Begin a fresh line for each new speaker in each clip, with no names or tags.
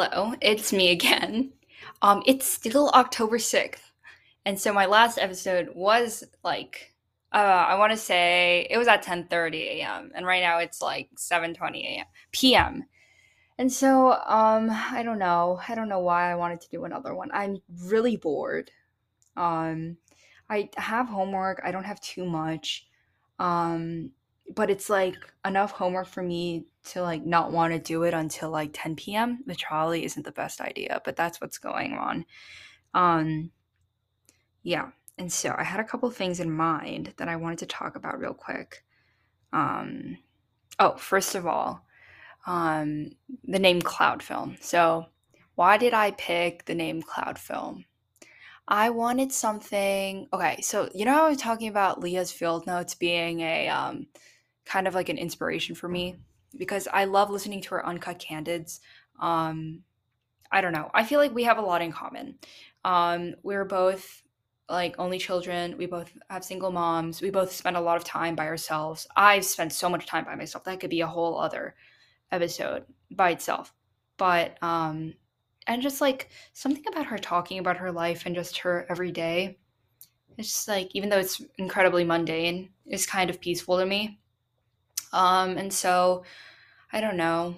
Hello, it's me again. Um, it's still October 6th. And so my last episode was like uh, I want to say it was at 10:30 a.m. and right now it's like 7:20 a.m. p.m. And so um I don't know. I don't know why I wanted to do another one. I'm really bored. Um I have homework. I don't have too much. Um but it's like enough homework for me to like not want to do it until like 10 p.m., which probably isn't the best idea, but that's what's going on. Um yeah. And so I had a couple things in mind that I wanted to talk about real quick. Um oh, first of all, um the name Cloud Film. So, why did I pick the name Cloud Film? I wanted something. Okay, so you know I was talking about Leah's field notes being a um, kind of like an inspiration for me because I love listening to her uncut candids. Um, I don't know. I feel like we have a lot in common. Um, we're both like only children. We both have single moms. We both spend a lot of time by ourselves. I've spent so much time by myself. That could be a whole other episode by itself. But um and just like something about her talking about her life and just her everyday. It's just like even though it's incredibly mundane, it's kind of peaceful to me. Um and so I don't know.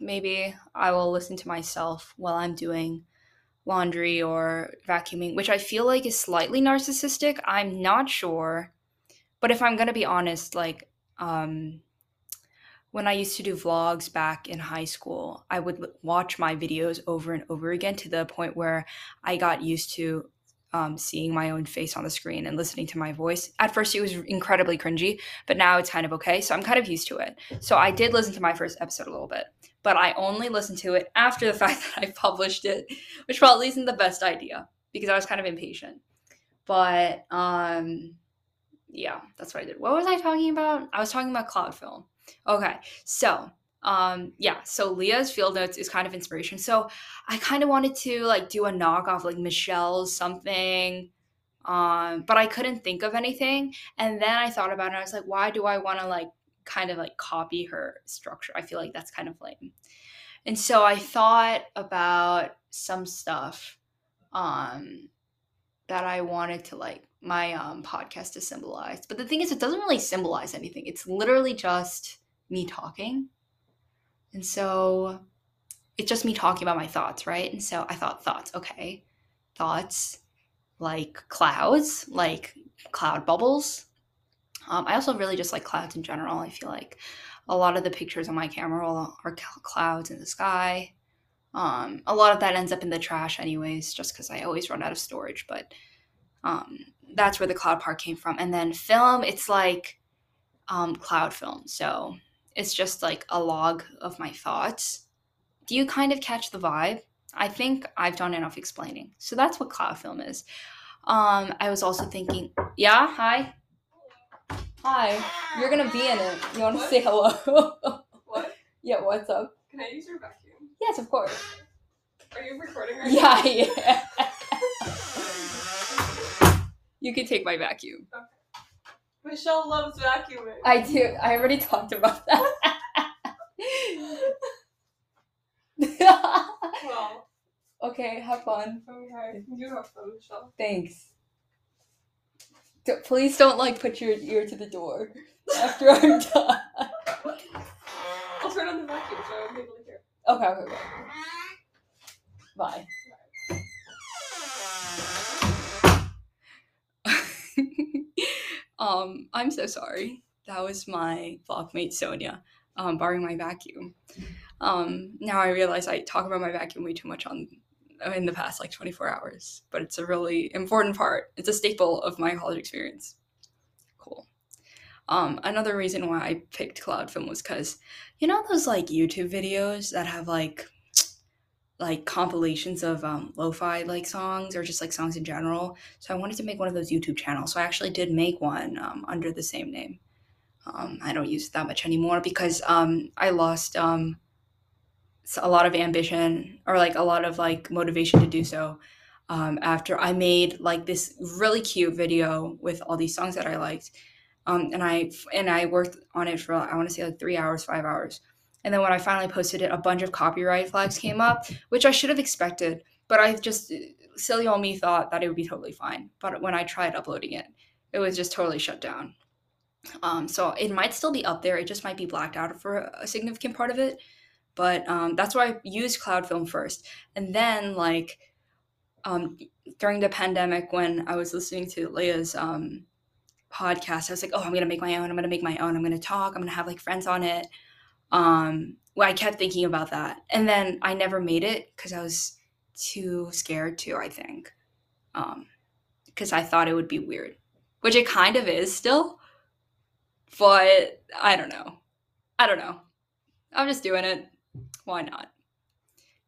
Maybe I will listen to myself while I'm doing laundry or vacuuming, which I feel like is slightly narcissistic. I'm not sure. But if I'm going to be honest, like um when I used to do vlogs back in high school, I would watch my videos over and over again to the point where I got used to um, seeing my own face on the screen and listening to my voice. At first, it was incredibly cringy, but now it's kind of okay. So I'm kind of used to it. So I did listen to my first episode a little bit, but I only listened to it after the fact that I published it, which probably isn't the best idea because I was kind of impatient. But um, yeah, that's what I did. What was I talking about? I was talking about cloud film. Okay, so um yeah so leah's field notes is kind of inspiration. So i kind of wanted to like do a knockoff like michelle's something um but i couldn't think of anything. And then i thought about it i was like why do i want to like kind of like copy her structure? I feel like that's kind of lame. And so i thought about some stuff um that i wanted to like my um podcast to symbolize. But the thing is it doesn't really symbolize anything. It's literally just me talking and so it's just me talking about my thoughts, right? And so I thought thoughts, okay. Thoughts like clouds, like cloud bubbles. Um, I also really just like clouds in general. I feel like a lot of the pictures on my camera are clouds in the sky. Um, a lot of that ends up in the trash, anyways, just because I always run out of storage. But um, that's where the cloud part came from. And then film, it's like um, cloud film. So it's just like a log of my thoughts. Do you kind of catch the vibe? I think I've done enough explaining. So that's what cloud film is. Um, I was also thinking, yeah, hi. Hi. You're gonna be in it. You wanna what? say hello?
what?
Yeah, what's up?
Can I use your vacuum?
Yes, of course.
Are you recording right
Yeah, yeah. you can take my vacuum.
Okay. Michelle loves vacuuming.
I do. I already talked about that.
well.
Okay, have fun.
Okay, you have fun, Michelle.
Thanks. D- please don't like put your ear to the door after I'm done.
I'll turn on the vacuum so I'm able to hear.
Okay, okay, okay. Bye. Um, I'm so sorry. That was my blockmate Sonia um, borrowing my vacuum. Um, now I realize I talk about my vacuum way too much on in the past like 24 hours, but it's a really important part. It's a staple of my college experience. Cool. Um, another reason why I picked cloud film was because you know those like YouTube videos that have like like compilations of um, lo-fi like songs or just like songs in general. So I wanted to make one of those YouTube channels. So I actually did make one um, under the same name. Um, I don't use it that much anymore because um, I lost um, a lot of ambition or like a lot of like motivation to do so um, after I made like this really cute video with all these songs that I liked. Um, and I and I worked on it for I want to say like three hours, five hours And then when I finally posted it, a bunch of copyright flags came up, which I should have expected. But I just, silly old me thought that it would be totally fine. But when I tried uploading it, it was just totally shut down. Um, so it might still be up there. It just might be blacked out for a significant part of it. But um, that's why I used Cloud Film first. And then, like, um, during the pandemic, when I was listening to Leah's um, podcast, I was like, oh, I'm going to make my own. I'm going to make my own. I'm going to talk. I'm going to have like friends on it. Um, well, I kept thinking about that. And then I never made it because I was too scared to, I think. Because um, I thought it would be weird, which it kind of is still. But I don't know. I don't know. I'm just doing it. Why not?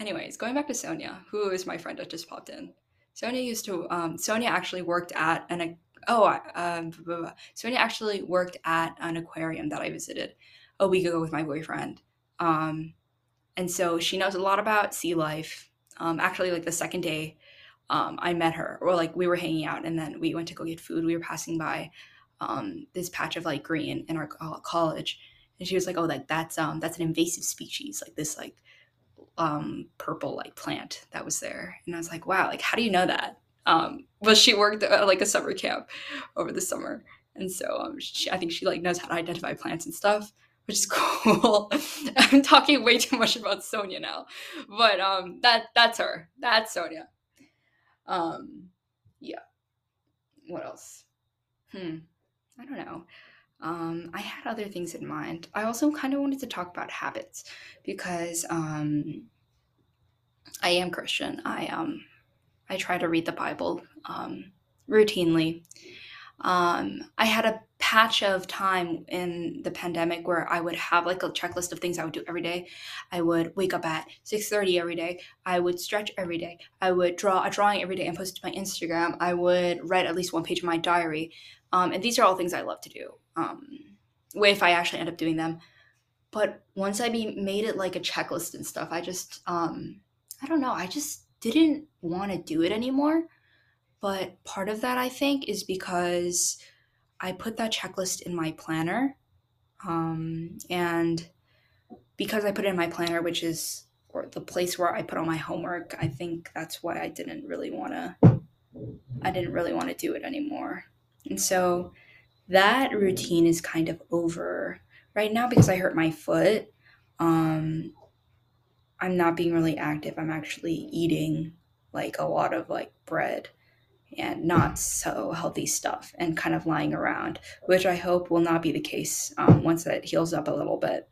Anyways, going back to Sonia, who is my friend that just popped in. Sonia used to, um, Sonia actually worked at an, oh, um, Sonia actually worked at an aquarium that I visited a week ago with my boyfriend. Um, and so she knows a lot about sea life. Um, actually, like the second day um, I met her, or like we were hanging out and then we went to go get food. We were passing by um, this patch of like green in our college. And she was like, oh, like that's, um, that's an invasive species, like this, like, um, purple like plant that was there. And I was like, wow, like, how do you know that? Um, but she worked at like a summer camp over the summer. And so um, she, I think she like knows how to identify plants and stuff which is cool. I'm talking way too much about Sonia now, but um, that that's her. That's Sonia. Um, yeah. What else? Hmm. I don't know. Um, I had other things in mind. I also kind of wanted to talk about habits because um, I am Christian. I um, I try to read the Bible um, routinely. Um, I had a patch of time in the pandemic where I would have like a checklist of things I would do every day. I would wake up at 6:30 every day. I would stretch every day. I would draw a drawing every day and post it to my Instagram. I would write at least one page of my diary. Um, and these are all things I love to do. Um, if I actually end up doing them. But once I be made it like a checklist and stuff, I just um, I don't know. I just didn't want to do it anymore. But part of that I think is because I put that checklist in my planner. Um, and because I put it in my planner, which is or the place where I put all my homework, I think that's why I didn't really want to I didn't really want to do it anymore. And so that routine is kind of over right now because I hurt my foot. Um I'm not being really active. I'm actually eating like a lot of like bread and not so healthy stuff and kind of lying around, which I hope will not be the case um, once that heals up a little bit.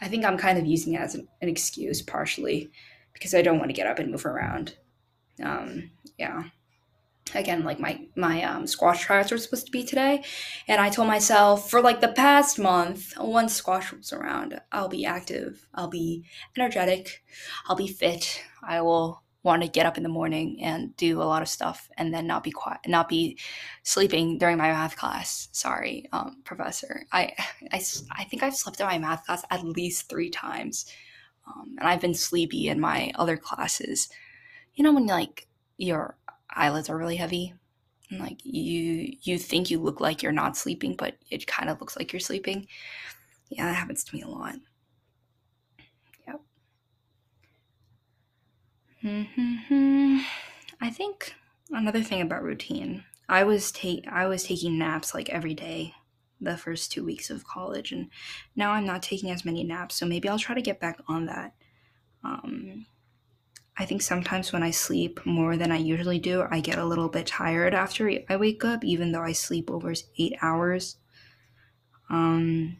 I think I'm kind of using it as an, an excuse partially because I don't want to get up and move around. Um, yeah. Again, like my my um, squash tryouts were supposed to be today, and I told myself for like the past month, once squash was around, I'll be active, I'll be energetic, I'll be fit, I will want to get up in the morning and do a lot of stuff and then not be quiet not be sleeping during my math class. Sorry um, professor. I, I i think i've slept in my math class at least three times um, and i've been sleepy in my other classes. You know when like your eyelids are really heavy and like you you think you look like you're not sleeping but it kind of looks like you're sleeping? Yeah that happens to me a lot Mm-hmm. I think another thing about routine. I was take I was taking naps like every day the first two weeks of college, and now I'm not taking as many naps. So maybe I'll try to get back on that. Um, I think sometimes when I sleep more than I usually do, I get a little bit tired after I wake up, even though I sleep over eight hours. Um,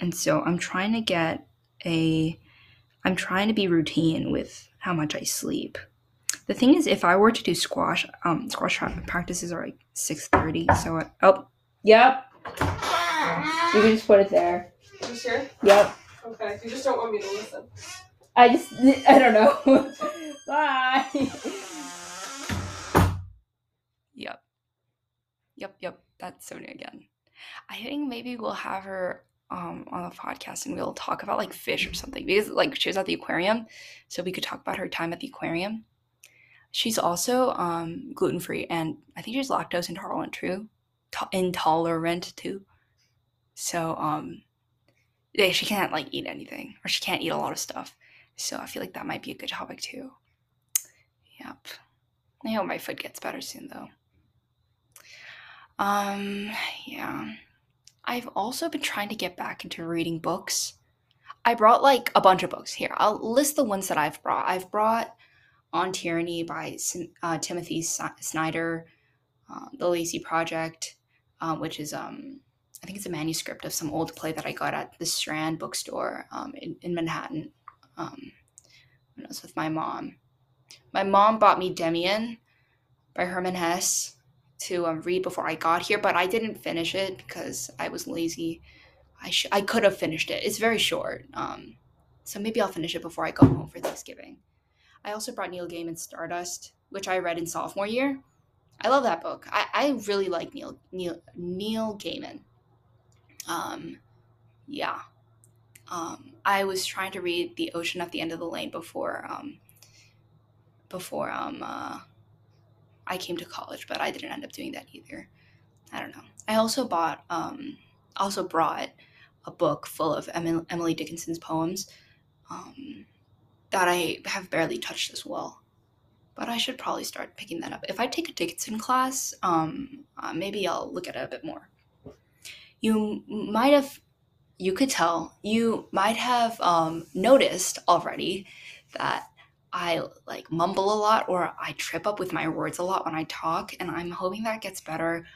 and so I'm trying to get a, I'm trying to be routine with how much I sleep. The thing is, if I were to do squash, um, squash practices are like six thirty. So I, oh, yep. You can just put it there.
You sure?
Yep.
Okay. You just don't want me to listen.
I just I don't know. Bye. Yep. Yep. Yep. That's Sonia again. I think maybe we'll have her um, on the podcast and we'll talk about like fish or something because like she was at the aquarium, so we could talk about her time at the aquarium. She's also um, gluten free and I think she's lactose intolerant too, intolerant too. So um, yeah, she can't like eat anything or she can't eat a lot of stuff. So I feel like that might be a good topic too. Yep. I hope my foot gets better soon though. Um, yeah. I've also been trying to get back into reading books. I brought like a bunch of books here. I'll list the ones that I've brought. I've brought On Tyranny by uh, Timothy Snyder, uh, The Laramie Project, uh, which is um, I think it's a manuscript of some old play that I got at the Strand bookstore um, in, in Manhattan um, when I was with my mom. My mom bought me Demian by Hermann Hesse to um, read before I got here, but I didn't finish it because I was lazy. I sh- I could have finished it. It's very short, um, so maybe I'll finish it before I go home for Thanksgiving. I also brought Neil Gaiman's Stardust, which I read in sophomore year. I love that book. I, I really like Neil Neil Neil Gaiman. Um, yeah. Um, I was trying to read The Ocean at the End of the Lane before um, before um, uh, I came to college, but I didn't end up doing that either. I don't know. I also bought um, also brought a book full of Emily Dickinson's poems um, that I have barely touched as well. But I should probably start picking that up. If I take a Dickinson class, um, uh, maybe I'll look at it a bit more you might have you could tell you might have um, noticed already that I like mumble a lot or I trip up with my words a lot when I talk, and I'm hoping that gets better.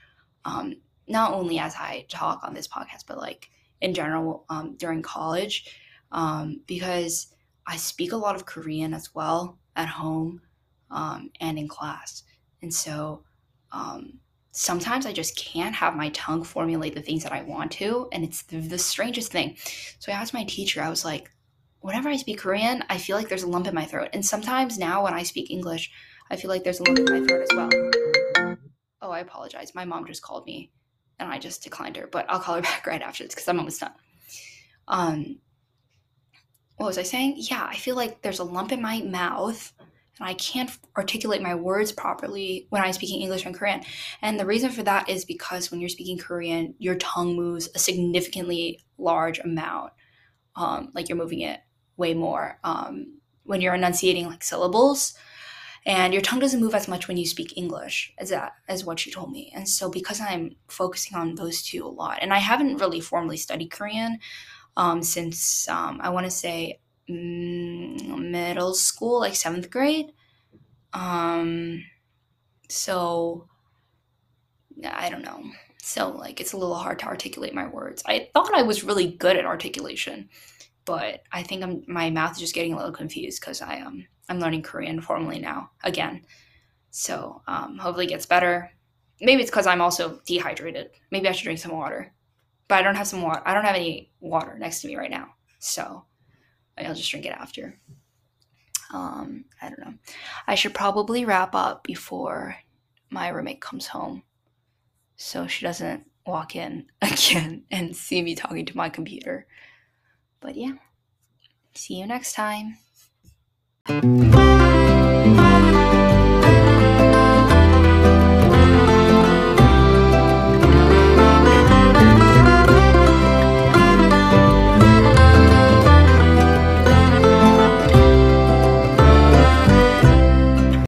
Um, not only as I talk on this podcast, but like in general um, during college, um, because I speak a lot of Korean as well at home um, and in class, and so um, sometimes I just can't have my tongue formulate the things that I want to. And it's the, the, strangest thing. So I asked my teacher, I was like, whenever I speak Korean, I feel like there's a lump in my throat. And sometimes now when I speak English, I feel like there's a lump in my throat as well. Oh, I apologize. My mom just called me and I just declined her, but I'll call her back right after this because I'm almost done. Um, what was I saying? Yeah, I feel like there's a lump in my mouth and I can't articulate my words properly when I'm speaking English and Korean. And the reason for that is because when you're speaking Korean, your tongue moves a significantly large amount. Um, like you're moving it way more um, when you're enunciating like syllables. And your tongue doesn't move as much when you speak English, as that as what she told me. And so because I'm focusing on those two a lot, and I haven't really formally studied Korean um, since um, I want to say Mm, middle school, like seventh grade. Um, so I don't know. So like it's a little hard to articulate my words. I thought I was really good at articulation, but I think I'm, my mouth is just getting a little confused because I um I'm learning Korean formally now again. So um, hopefully it gets better. Maybe it's because I'm also dehydrated. Maybe I should drink some water, but I don't have some water. I don't have any water next to me right now. So I'll just drink it after. Um, I don't know. I should probably wrap up before my roommate comes home so she doesn't walk in again and see me talking to my computer. But yeah, see you next time.